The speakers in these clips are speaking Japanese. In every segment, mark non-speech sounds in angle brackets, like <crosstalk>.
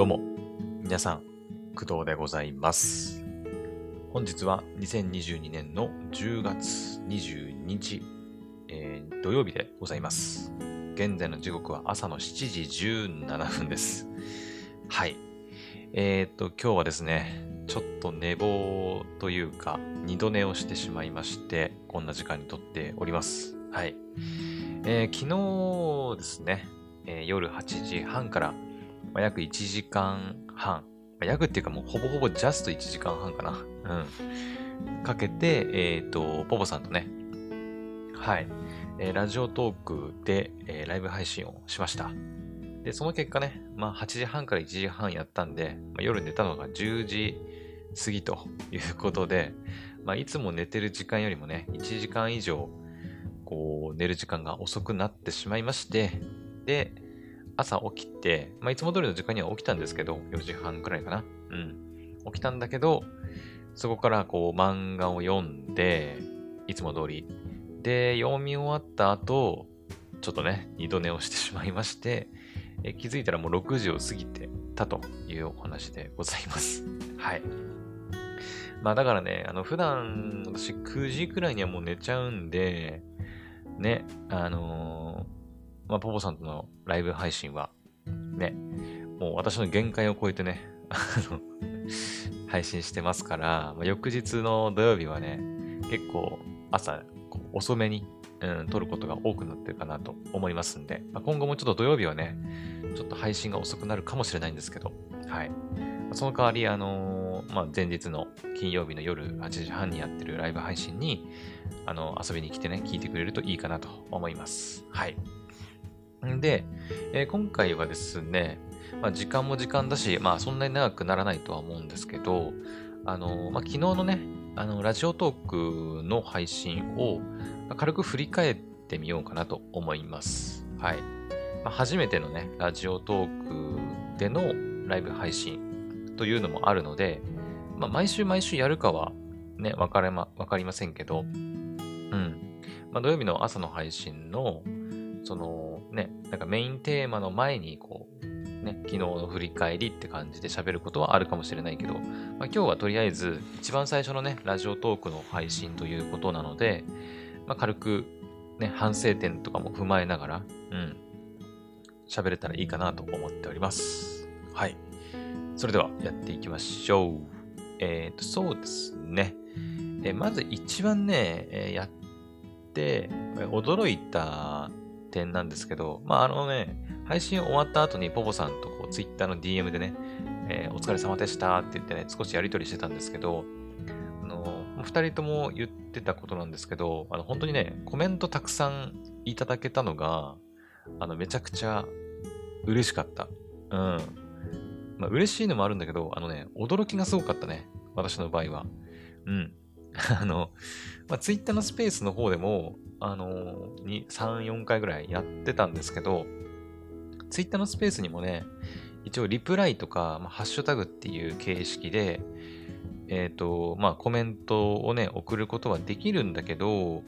どうも、皆さん、工藤でございます。本日は2022年の10月22日、えー土曜日でございます。現在の時刻は朝の7時17分です。はい。えー、っと、今日はですね、ちょっと寝坊というか、二度寝をしてしまいまして、こんな時間に撮っております。はい。えー昨日ですね、えー夜8時半から、まあ、約1時間半、まあ約っていうかもうほぼほぼジャスト1時間半かな。うん。かけて、えっ、と、ポポさんとね、はい、えーラジオトークで、えーライブ配信をしました。で、その結果ね、まあ8時半から1時半やったんで、まあ、夜寝たのが10時過ぎということで、まあいつも寝てる時間よりもね、1時間以上、こう、寝る時間が遅くなってしまいまして、で、朝起きて、まあいつも通りの時間には起きたんですけど、4時半くらいかな。うん。起きたんだけど、そこからこう漫画を読んで、いつも通り。で、読み終わった後、ちょっとね、二度寝をしてしまいまして、え気づいたらもう6時を過ぎてたというお話でございます。<laughs> はい。まあだからね、あの普段私9時くらいにはもう寝ちゃうんで、ね、あのーまあポポさんとのライブ配信は、ね、もう私の限界を超えてね、<laughs> 配信してますから、まあ、翌日の土曜日はね、結構朝遅めに、うん、撮ることが多くなってるかなと思いますんで、まあ、今後もちょっと土曜日はね、ちょっと配信が遅くなるかもしれないんですけど、はい。その代わり、あのーまあ、前日の金曜日の夜8時半にやってるライブ配信に、あの、遊びに来てね、聞いてくれるといいかなと思います。はい。んで、えー今回はですね、まあ、時間も時間だし、まあ、そんなに長くならないとは思うんですけど、あの、まあ、昨日のね、あの、ラジオトークの配信を軽く振り返ってみようかなと思います。はい。まあ、初めてのね、ラジオトークでのライブ配信というのもあるので、まあ、毎週毎週やるかはね、わかれま、わかりませんけど、うん。まあ、土曜日の朝の配信の、その、なんかメインテーマの前に、こう、ね、昨日の振り返りって感じで喋ることはあるかもしれないけど、まあ、今日はとりあえず一番最初のね、ラジオトークの配信ということなので、まあ、軽くね、反省点とかも踏まえながら、うん、喋れたらいいかなと思っております。はい。それではやっていきましょう。えっ、と、そうですね。えまず一番ね、えやって、驚いた点なんですけど、まあ、あのね、配信終わった後にポポさんとこう Twitter の DM でね、えーお疲れ様でしたって言ってね、少しやりとりしてたんですけど、あの、二人とも言ってたことなんですけど、あの、本当にね、コメントたくさんいただけたのが、あの、めちゃくちゃ嬉しかった。うん。まあ、嬉しいのもあるんだけど、あのね、驚きがすごかったね。私の場合は。うん。<laughs> あの、まあ、ツイッターのスペースの方でも、あのに3、4回ぐらいやってたんですけど、ツイッターのスペースにもね、一応リプライとか、まあ、ハッシュタグっていう形式で、えっ、と、まあコメントをね、送ることはできるんだけど、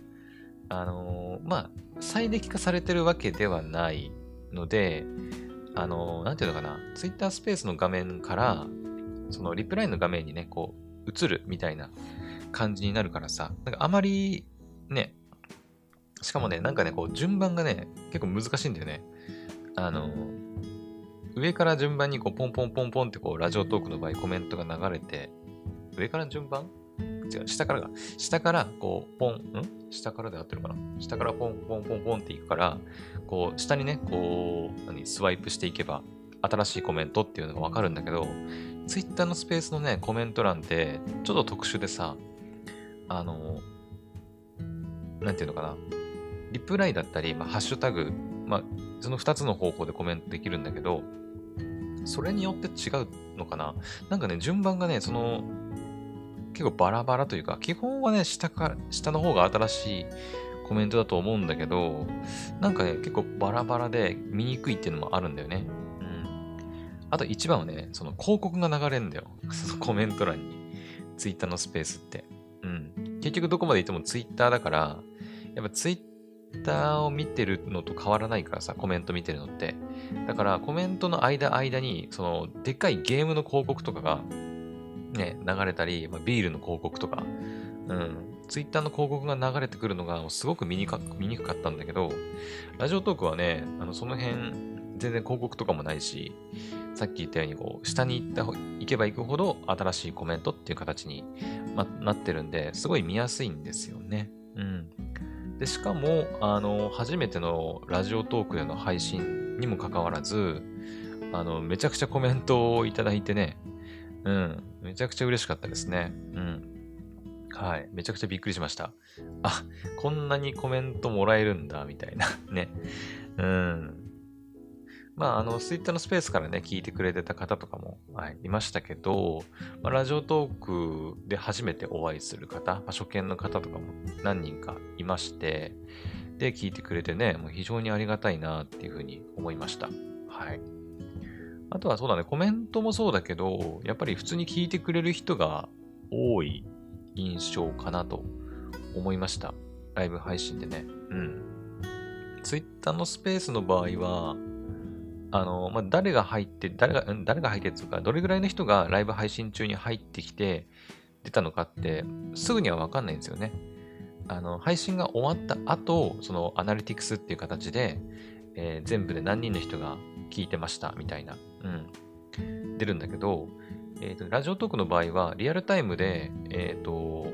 あのまあ、最適化されてるわけではないので、あのなんていうのかな、ツイッタースペースの画面から、そのリプライの画面にね、こう、映るみたいな感じになるからさ、なんかあまりね、しかもね、なんかね、こう、順番がね、結構難しいんだよね。あの、上から順番にこう、ポンポンポンポンってこう、ラジオトークの場合コメントが流れて、上から順番？違う、下からが。下から、こう、ポン、ん？下からで合ってるかな？下からポンポンポンポンっていくから、こう、下にね、こう、何、スワイプしていけば、新しいコメントっていうのがわかるんだけど、ツイッターのスペースのね、コメント欄って、ちょっと特殊でさ、あの、なんていうのかな、リプライだったり、まあ、ハッシュタグ、まあ、その2つの方法でコメントできるんだけど、それによって違うのかな？なんかね、順番がね、その、結構バラバラというか、基本はね、下から、下の方が新しいコメントだと思うんだけど、なんかね、結構バラバラで見にくいっていうのもあるんだよね。うん。あと一番はね、その広告が流れるんだよ。<laughs> そのコメント欄に。ツイッターのスペースって。うん。結局どこまで行ってもツイッターだから、やっぱツイッターを見てるのと変わらないからさ、コメント見てるのって。だから、コメントの間間に、その、でっかいゲームの広告とかが、ね、流れたり、まあ、ビールの広告とか、うん、ツイッターの広告が流れてくるのがすごく見にかくかったんだけど、ラジオトークはね、あのその辺、全然広告とかもないし、さっき言ったように、こう、下に行った行けば行くほど新しいコメントっていう形に、ま、なってるんで、すごい見やすいんですよね。うん。で、しかも、あの、初めてのラジオトークでの配信にもかかわらず、あの、めちゃくちゃコメントをいただいてね、うん、めちゃくちゃ嬉しかったですね。うん。はい。めちゃくちゃびっくりしました。あ、こんなにコメントもらえるんだ、みたいな <laughs> ね。うん。まあ、あの、ツイッターのスペースからね、聞いてくれてた方とかも、はい、いましたけど、まあ、ラジオトークで初めてお会いする方、まあ、初見の方とかも何人かいまして、で、聞いてくれてね、もう非常にありがたいなっていうふうに思いました。はい。あとはそうだね、コメントもそうだけど、やっぱり普通に聞いてくれる人が多い印象かなと思いました。ライブ配信でね。うん。ツイッターのスペースの場合は、あの、まあ、誰が入って、誰が、誰が入ってっていうか、どれぐらいの人がライブ配信中に入ってきて出たのかって、すぐにはわかんないんですよね。あの、配信が終わった後、そのアナリティクスっていう形で、えー、全部で何人の人が聞いてましたみたいな、うん、出るんだけど、えっ、ー、と、ラジオトークの場合は、リアルタイムで、えっ、ー、と、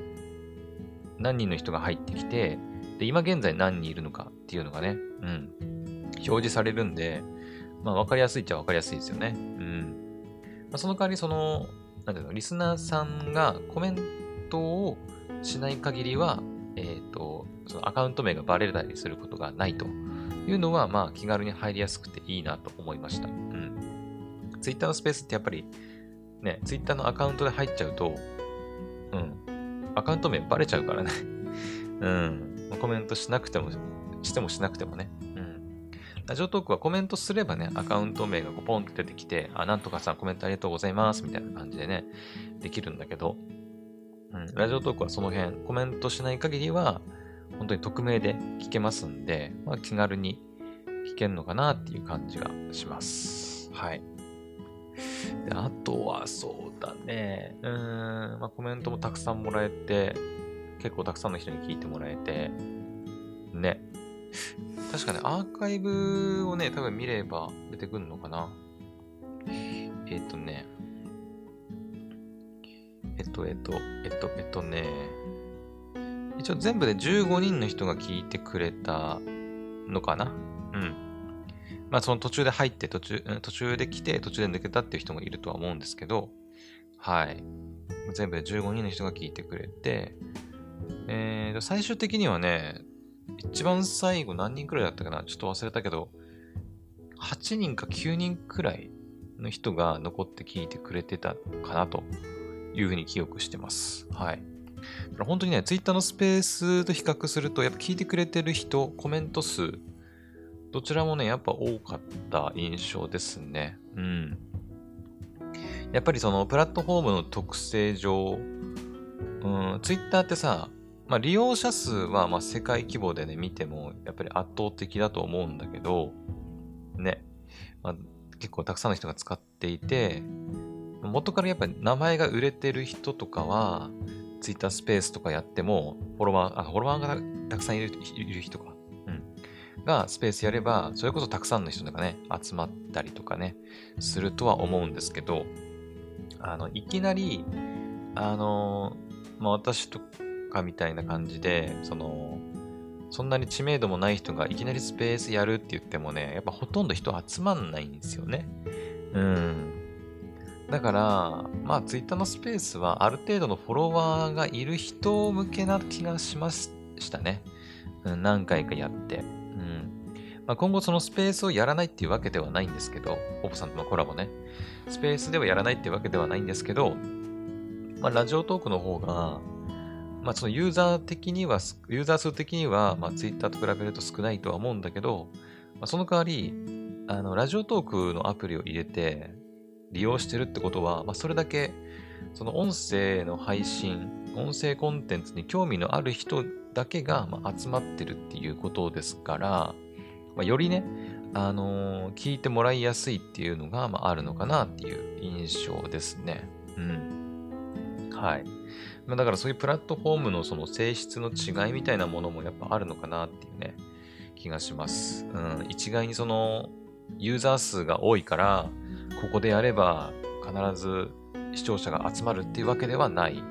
何人の人が入ってきて、で、今現在何人いるのかっていうのがね、うん、表示されるんで、まあ、わかりやすいっちゃわかりやすいですよね。うん。まあ、その代わり、その、なんていうの、リスナーさんがコメントをしない限りは、えっ、ー、と、そのアカウント名がバレたりすることがないというのは、まあ、気軽に入りやすくていいなと思いました。うん。ツイッターのスペースってやっぱり、ね、ツイッターのアカウントで入っちゃうと、うん、アカウント名バレちゃうからね <laughs> うん、コメントしなくても、してもしなくてもね、ラジオトークはコメントすればね、アカウント名がこうポンって出てきて、あ、なんとかさんコメントありがとうございますみたいな感じでね、できるんだけど、うん、ラジオトークはその辺、コメントしない限りは、本当に匿名で聞けますんで、まあ、気軽に聞けるのかなっていう感じがします。はい。であとはそうだね、うーん、まあ、コメントもたくさんもらえて、結構たくさんの人に聞いてもらえて、ね、<laughs> 確かね、アーカイブをね、多分見れば出てくるのかな。えっ、ー、とね、えっと、えっと、えっと、えっとね、一応全部で15人の人が聞いてくれたのかな。うん。まあその途中で入って途中、途中で来て途中で抜けたっていう人もいるとは思うんですけど、はい。全部で15人の人が聞いてくれて、えーと、最終的にはね、一番最後何人くらいだったかな？ちょっと忘れたけど、8人か9人くらいの人が残って聞いてくれてたかなというふうに記憶してます。はい。本当にね、Twitter のスペースと比較すると、やっぱ聞いてくれてる人、コメント数、どちらもね、やっぱ多かった印象ですね。うん。やっぱりそのプラットフォームの特性上、うん、Twitter ってさ、まあ、利用者数はまあ世界規模でね、見てもやっぱり圧倒的だと思うんだけど、ね、まあ、結構たくさんの人が使っていて、元からやっぱり名前が売れてる人とかは、ツイッタースペースとかやっても、フォロワー、あ、フォロワーがたくさんいるいる人か、うん、がスペースやれば、それこそたくさんの人がね、集まったりとかね、するとは思うんですけど、あの、いきなり、あの、まあ、私とかみたいな感じで、その、そんなに知名度もない人がいきなりスペースやるって言ってもね、やっぱほとんど人集まんないんですよね。うん。だから、まあ、ツイッターのスペースはある程度のフォロワーがいる人向けな気がしましたね。うん、何回かやって。うん。まあ、今後そのスペースをやらないっていうわけではないんですけど、ポポさんとのコラボね。スペースではやらないっていうわけではないんですけど、まあ、ラジオトークの方が、まあ、そのユーザー的には、ユーザー数的には、まあ、Twitter と比べると少ないとは思うんだけど、まあ、その代わり、あの、ラジオトークのアプリを入れて利用してるってことは、まあ、それだけ、その音声の配信、音声コンテンツに興味のある人だけが、ま、集まってるっていうことですから、まあ、よりね、あのー、聞いてもらいやすいっていうのが、まあ、あるのかなっていう印象ですね。うん。はい。まあ、だからそういうプラットフォームのその性質の違いみたいなものもやっぱあるのかなっていうね、気がします。うん。一概にその、ユーザー数が多いから、ここでやれば必ず視聴者が集まるっていうわけではない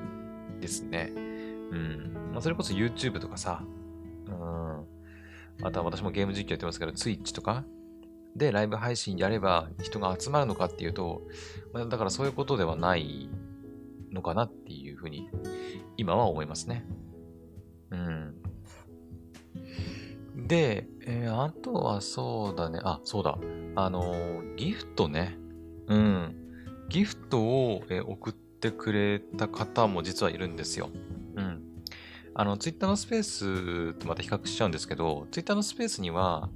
ですね。うん。まあ、それこそ YouTube とかさ、うん。あとは私もゲーム実況やってますけど、Twitch とかでライブ配信やれば人が集まるのかっていうと、まあ、だからそういうことではないのかなっていうふうに今は思いますね。うん。で、えー、あとはそうだね。あ、そうだ。あのー、ギフトね。うん。ギフトを、えー、送ってくれた方も実はいるんですよ。うん。あの、ツイッターのスペースとまた比較しちゃうんですけど、ツイッターのスペースには、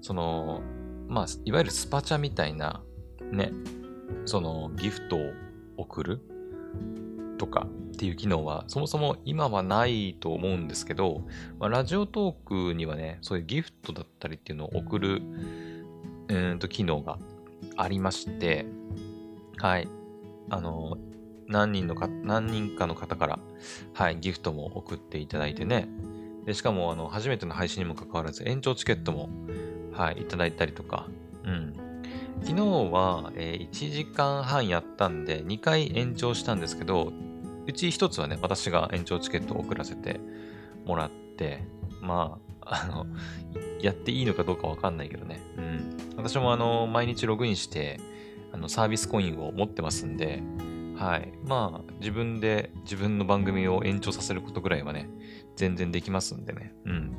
その、まあ、いわゆるスパチャみたいな、ね、そのギフトを送るとかっていう機能はそもそも今はないと思うんですけど、まあ、ラジオトークにはね、そういうギフトだったりっていうのを送る、うんと機能がありまして、はい。あの、何人のか、何人かの方から、はい、ギフトも送っていただいてね。でしかも、あの、初めての配信にもかかわらず、延長チケットも、はい、いただいたりとか、昨日は、えー、1時間半やったんで、2回延長したんですけど、うち1つはね、私が延長チケットを送らせてもらって、まあ、あの、<laughs> やっていいのかどうかわかんないけどね。うん。私もあの、毎日ログインして、あの、サービスコインを持ってますんで、はい。まあ、自分で自分の番組を延長させることぐらいはね、全然できますんでね。うん。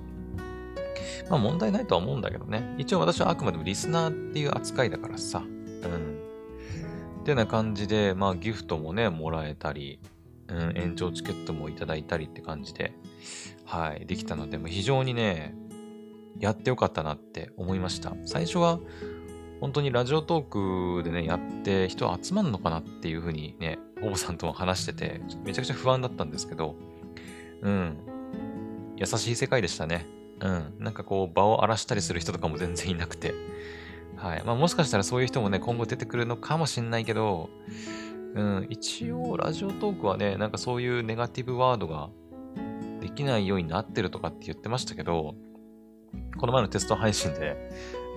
まあ問題ないとは思うんだけどね。一応私はあくまでもリスナーっていう扱いだからさ。うん。ってな感じで、まあギフトもね、もらえたり、うん、延長チケットもいただいたりって感じで、はい、できたので、も非常にね、やってよかったなって思いました。最初は、本当にラジオトークでね、やって人集まるのかなっていうふうにね、ほぼさんとも話してて、めちゃくちゃ不安だったんですけど、うん。優しい世界でしたね。うん。なんかこう、場を荒らしたりする人とかも全然いなくて。はい。まあもしかしたらそういう人もね、今後出てくるのかもしんないけど、うん、一応ラジオトークはね、なんかそういうネガティブワードができないようになってるとかって言ってましたけど、この前のテスト配信で、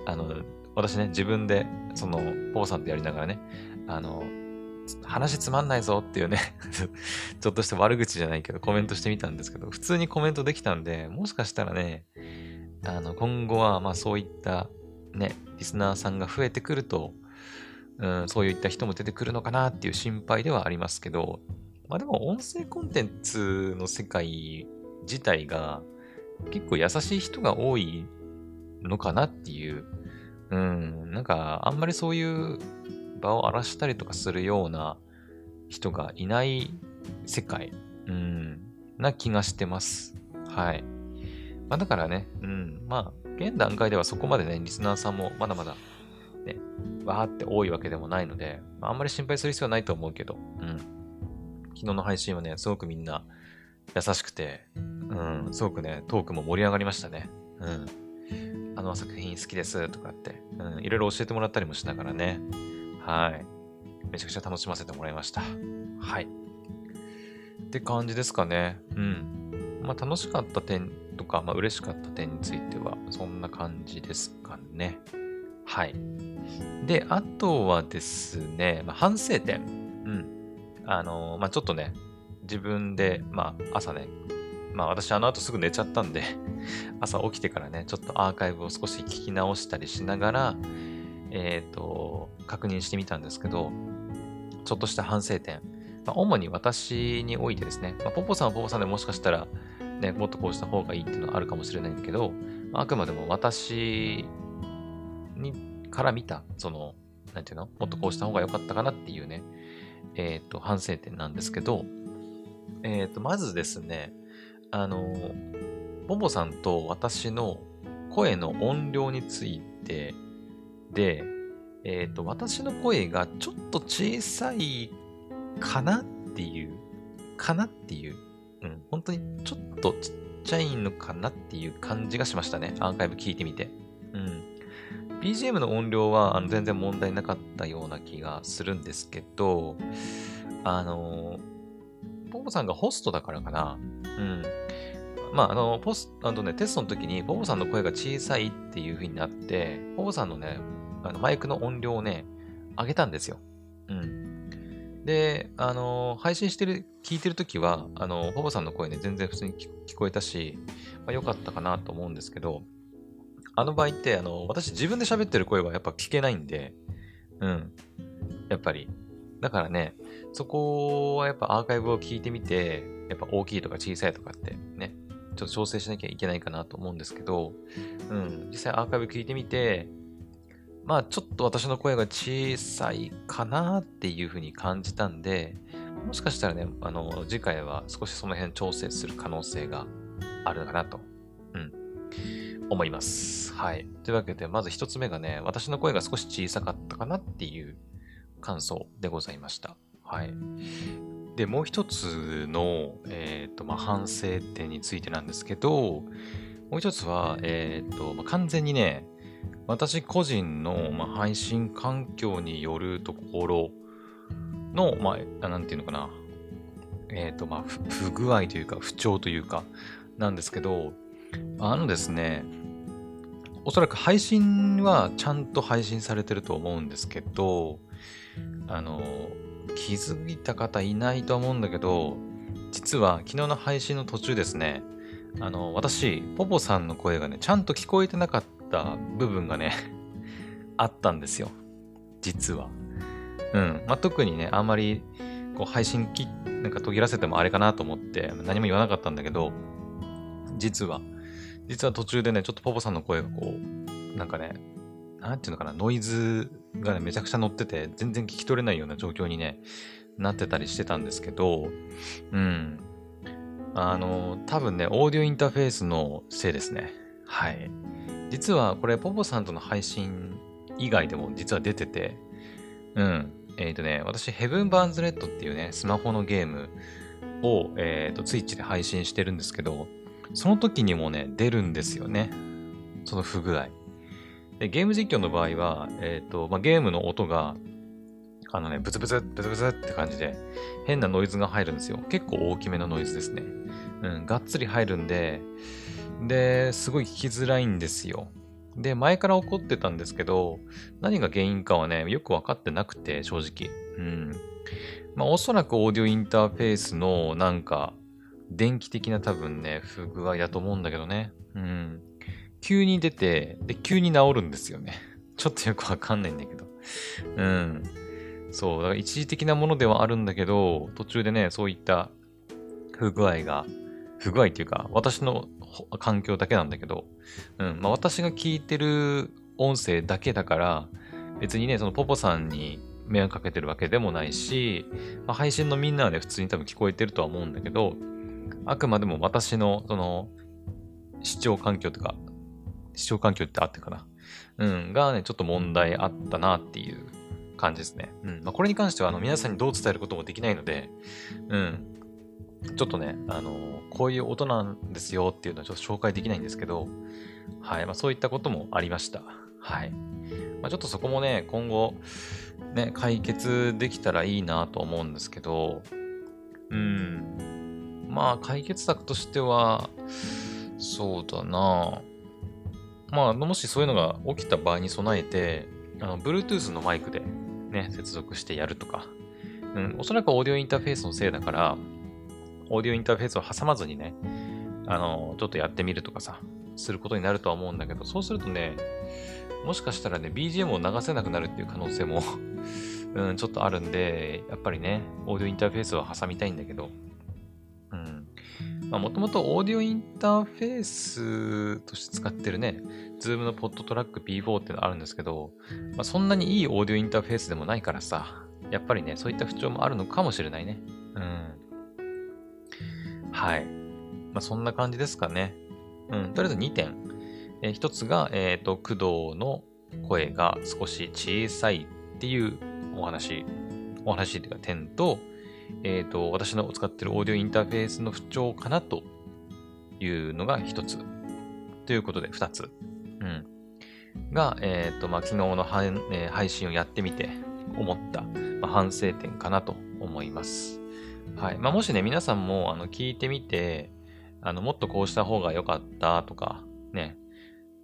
あの、私ね、自分で、その、ポーさんってやりながらね、あの、話つまんないぞっていうね <laughs> ちょっとした悪口じゃないけどコメントしてみたんですけど、普通にコメントできたんで、もしかしたらね、あの、今後は、まあそういったね、リスナーさんが増えてくると、うん、そういった人も出てくるのかなっていう心配ではありますけど、まあでも音声コンテンツの世界自体が結構優しい人が多いのかなっていう、うん、なんかあんまりそういう場を荒らしたりとかするような人がいない世界、うん、な気がしてます。はい。まあだからね、うん、まあ現段階ではそこまでね、リスナーさんもまだまだね、わーって多いわけでもないので、まあ、あんまり心配する必要はないと思うけど、うん。昨日の配信はね、すごくみんな優しくて、うん、すごくね、トークも盛り上がりましたね。うん。あの作品好きですとかって、うん、いろいろ教えてもらったりもしながらね、はい。めちゃくちゃ楽しませてもらいました。はい。って感じですかね。うん。まあ楽しかった点とか、まあ嬉しかった点については、そんな感じですかね。はい。で、あとはですね、まあ、反省点。うん。あのー、まあ、ちょっとね、自分で、まあ、朝ね、まあ私あの後すぐ寝ちゃったんで <laughs> 朝起きてからね、ちょっとアーカイブを少し聞き直したりしながら、えっ、ー、と、確認してみたんですけど、ちょっとした反省点。まあ、主に私においてですね、まあ、ポポさんはポポさんでもしかしたら、ね、もっとこうした方がいいっていうのはあるかもしれないんだけど、まあ、あくまでも私にから見た、その、なんていうのもっとこうした方が良かったかなっていうね、えっ、ー、と、反省点なんですけど、えっ、ー、と、まずですね、あの、ボボさんと私の声の音量についてで、えっ、ー、と、私の声がちょっと小さいかなっていう、かなっていう、うん、本当にちょっとちっちゃいのかなっていう感じがしましたね。アーカイブ聞いてみて。うん。BGM の音量はあの全然問題なかったような気がするんですけど、あのー、ポポさんがホストだからかな。うん。まあ、あの、ポス、あのね、テストの時に、ポポさんの声が小さいっていう風になって、ポポさんのね、あのマイクの音量をね、上げたんですよ。うん。で、あの、配信してる、聞いてる時は、あの、ポポさんの声ね、全然普通に聞こえたし、まあ、良かったかなと思うんですけど、あの場合って、あの、私自分で喋ってる声はやっぱ聞けないんで、うん。やっぱり。だからね、そこはやっぱアーカイブを聞いてみて、やっぱ大きいとか小さいとかってね、ちょっと調整しなきゃいけないかなと思うんですけど、うん、実際アーカイブ聞いてみて、まあちょっと私の声が小さいかなっていうふうに感じたんで、もしかしたらね、あの、次回は少しその辺調整する可能性があるのかなと、うん、思います。はい。というわけで、まず一つ目がね、私の声が少し小さかったかなっていう感想でございました。はい。で、もう一つの、えっ、ー、と、まあ、反省点についてなんですけど、もう一つは、えっ、ー、と、まあ、完全にね、私個人の、まあ、配信環境によるところの、まあ、なんていうのかな、えっ、ー、と、まあ、不具合というか、不調というか、なんですけど、あのですね、おそらく配信はちゃんと配信されてると思うんですけど、あの、気づいた方いないと思うんだけど、実は昨日の配信の途中ですね、あの、私、ポポさんの声がね、ちゃんと聞こえてなかった部分がね <laughs> あったんですよ。実は。うん。まあ、特にね、あんまり、こう、配信き、なんか途切らせてもあれかなと思って、何も言わなかったんだけど、実は、実は途中でね、ちょっとポポさんの声がこう、なんかね、なんていうのかな、ノイズがね、めちゃくちゃ乗ってて、全然聞き取れないような状況にね、なってたりしてたんですけど、うん。あの、多分ね、オーディオインターフェースのせいですね。はい。実はこれ、ポポさんとの配信以外でも実は出てて、うん。えっ、ー、とね、私、ヘブン・バーンズ・レッドっていうね、スマホのゲームを、えっ、ー、と、ツイッチで配信してるんですけど、その時にもね、出るんですよね。その不具合。で、ゲーム実況の場合は、えっ、ー、と、まあ、ゲームの音が、あのね、ブツブツ、ブツブツって感じで、変なノイズが入るんですよ。結構大きめのノイズですね。うん、がっつり入るんで、で、すごい聞きづらいんですよ。で、前から怒ってたんですけど、何が原因かはね、よくわかってなくて、正直。うん。まあ、おそらくオーディオインターフェースの、なんか、電気的な多分ね、不具合だと思うんだけどね。うん。急に出て、で、急に治るんですよね。<laughs> ちょっとよくわかんないんだけど。うん。そう、だから一時的なものではあるんだけど、途中でね、そういった不具合が、不具合っていうか、私の環境だけなんだけど、うん、まあ私が聞いてる音声だけだから、別にね、そのポポさんに迷惑かけてるわけでもないし、まあ、配信のみんなはね、普通に多分聞こえてるとは思うんだけど、あくまでも私の、その、視聴環境とか、視聴環境ってあってかな。うん、がね、ちょっと問題あったなっていう感じですね。うん。まあ、これに関しては、あの、皆さんにどう伝えることもできないので、うん。ちょっとね、あの、こういう音なんですよっていうのはちょっと紹介できないんですけど、はい。まあ、そういったこともありました。はい。まあ、ちょっとそこもね、今後、ね、解決できたらいいなと思うんですけど、うん。まあ、解決策としては、そうだなまあ、もしそういうのが起きた場合に備えて、あの、Bluetooth のマイクでね、接続してやるとか、うん、おそらくオーディオインターフェースのせいだから、オーディオインターフェースを挟まずにね、あの、ちょっとやってみるとかさ、することになるとは思うんだけど、そうするとね、もしかしたらね、BGM を流せなくなるっていう可能性も <laughs> うん、ちょっとあるんで、やっぱりね、オーディオインターフェースを挟みたいんだけど、うん。まあ、もともとオーディオインターフェースとして使ってるね、Zoom のポッドトラック P4 ってのあるんですけど、まあ、そんなにいいオーディオインターフェースでもないからさ、やっぱりね、そういった不調もあるのかもしれないね。うん。はい。まあ、そんな感じですかね。うん。とりあえず2点。えー、1つが、えっ、ー、と、工藤の声が少し小さいっていうお話、お話っていうか点と、えっ、ー、と、私の使ってるオーディオインターフェースの不調かなというのが一つ。ということで、二つ。うん。が、えっ、ー、と、まあ、昨日の配,、えー、配信をやってみて思った、まあ、反省点かなと思います。はい。まあ、もしね、皆さんも、あの、聞いてみて、あの、もっとこうした方が良かったとか、ね。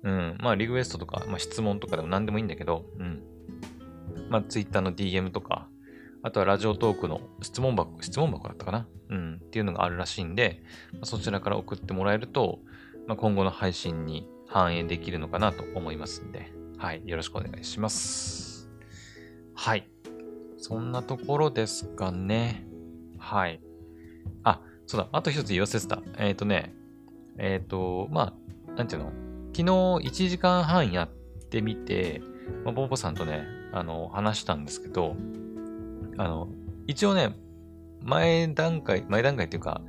うん。まあ、リクエストとか、まあ、質問とかでも何でもいいんだけど、うん。まあ、Twitter の DM とか、あとはラジオトークの質問箱、質問箱だったかな？うん。っていうのがあるらしいんで、まあ、そちらから送ってもらえると、まあ、今後の配信に反映できるのかなと思いますんで、はい。よろしくお願いします。はい。そんなところですかね。はい。あ、そうだ。あと一つ言わせてた。えっ、ー、とね、えっ、ー、と、まあ、なんていうの？昨日1時間半やってみて、まあ、ボンボさんとね、あの、話したんですけど、あの、一応ね、前段階、前段階っていうか、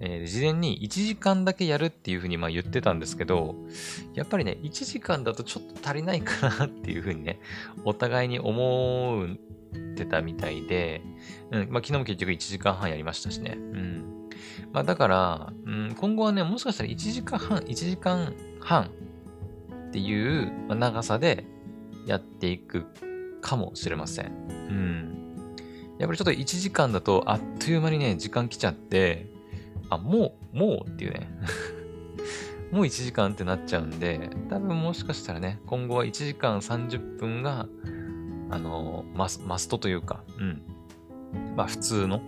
えー、事前に1時間だけやるっていうふうにまあ言ってたんですけど、やっぱりね、1時間だとちょっと足りないかなっていうふうにね、お互いに思うってたみたいで、うん、まあ昨日も結局1時間半やりましたしね。うん。まあだから、うん、今後はね、もしかしたら1時間半、1時間半っていう長さでやっていくかもしれません。うん。やっぱりちょっと1時間だとあっという間にね、時間来ちゃって、あ、もう、もうっていうね <laughs> もう1時間ってなっちゃうんで、多分もしかしたらね、今後は1時間30分が、あのマス、マストというか、うん。まあ普通の、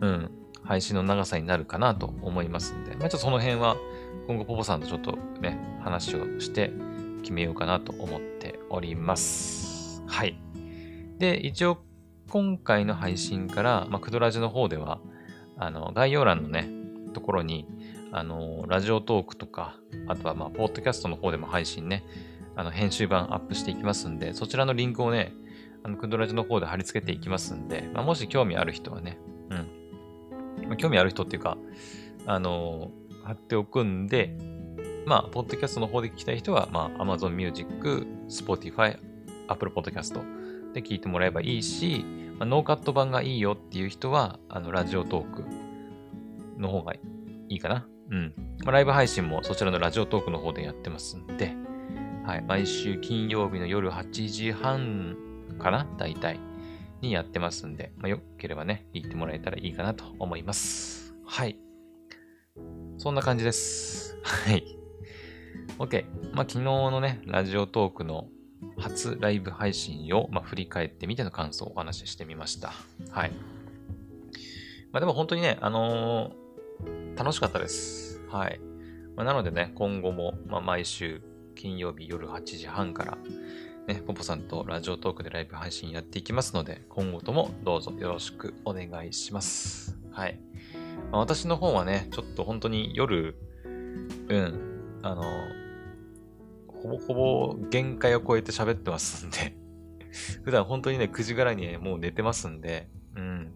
うん、配信の長さになるかなと思いますんで、まあちょっとその辺は、今後ポポさんとちょっとね、話をして決めようかなと思っております。はい。で、一応、今回の配信から、まあ、クドラジの方では、あの、概要欄のね、ところに、あの、ラジオトークとか、あとはまあ、ポッドキャストの方でも配信ね、あの、編集版アップしていきますんで、そちらのリンクをね、あの、クドラジの方で貼り付けていきますんで、まあ、もし興味ある人はね、うん。まあ、興味ある人っていうか、あの、貼っておくんで、まあ、ポッドキャストの方で聞きたい人は、まあ、Amazon Music、Spotify、Apple Podcast で聞いてもらえばいいし、まあ、ノーカット版がいいよっていう人は、あの、ラジオトークの方がいいかな。うん。まあ、ライブ配信もそちらのラジオトークの方でやってますんで、はい。毎週金曜日の夜8時半かな大体。にやってますんで、まあ、よければね、聞いてもらえたらいいかなと思います。はい。そんな感じです。はい。OK。まあ、昨日のね、ラジオトークの初ライブ配信を、まあ、振り返ってみての感想をお話ししてみました。はい。まあ、でも本当にね、あのー、楽しかったです。はい。まあ、なのでね、今後も、ま、毎週金曜日夜8時半から、ね、ポポさんとラジオトークでライブ配信やっていきますので、今後ともどうぞよろしくお願いします。はい。まあ、私の方はね、ちょっと本当に夜、うん、あのほぼほぼ限界を超えて喋ってますんで <laughs> 普段本当にね、9時ぐらいに、ね、もう寝てますんで、うん。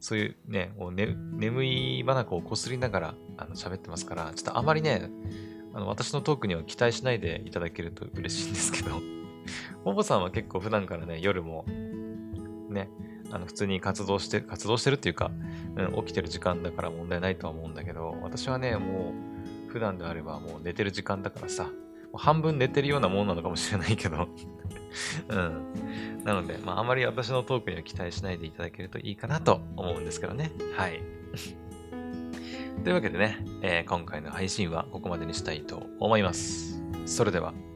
そういうね、もうね眠い眼をこすりながらあの喋ってますから、ちょっとあまりね、あの私のトークには期待しないでいただけると嬉しいんですけど、ボボさんは結構普段からね、夜もね、あの普通に活動して、活動してるっていうか、うん、起きてる時間だから問題ないとは思うんだけど、私はね、もう普段であればもう寝てる時間だからさ、半分寝てるようなもんなのかもしれないけど <laughs> うん。なので、まあ、あまり私のトークには期待しないでいただけるといいかなと思うんですけどね。はい。というわけでね、えー、今回の配信はここまでにしたいと思います。それでは、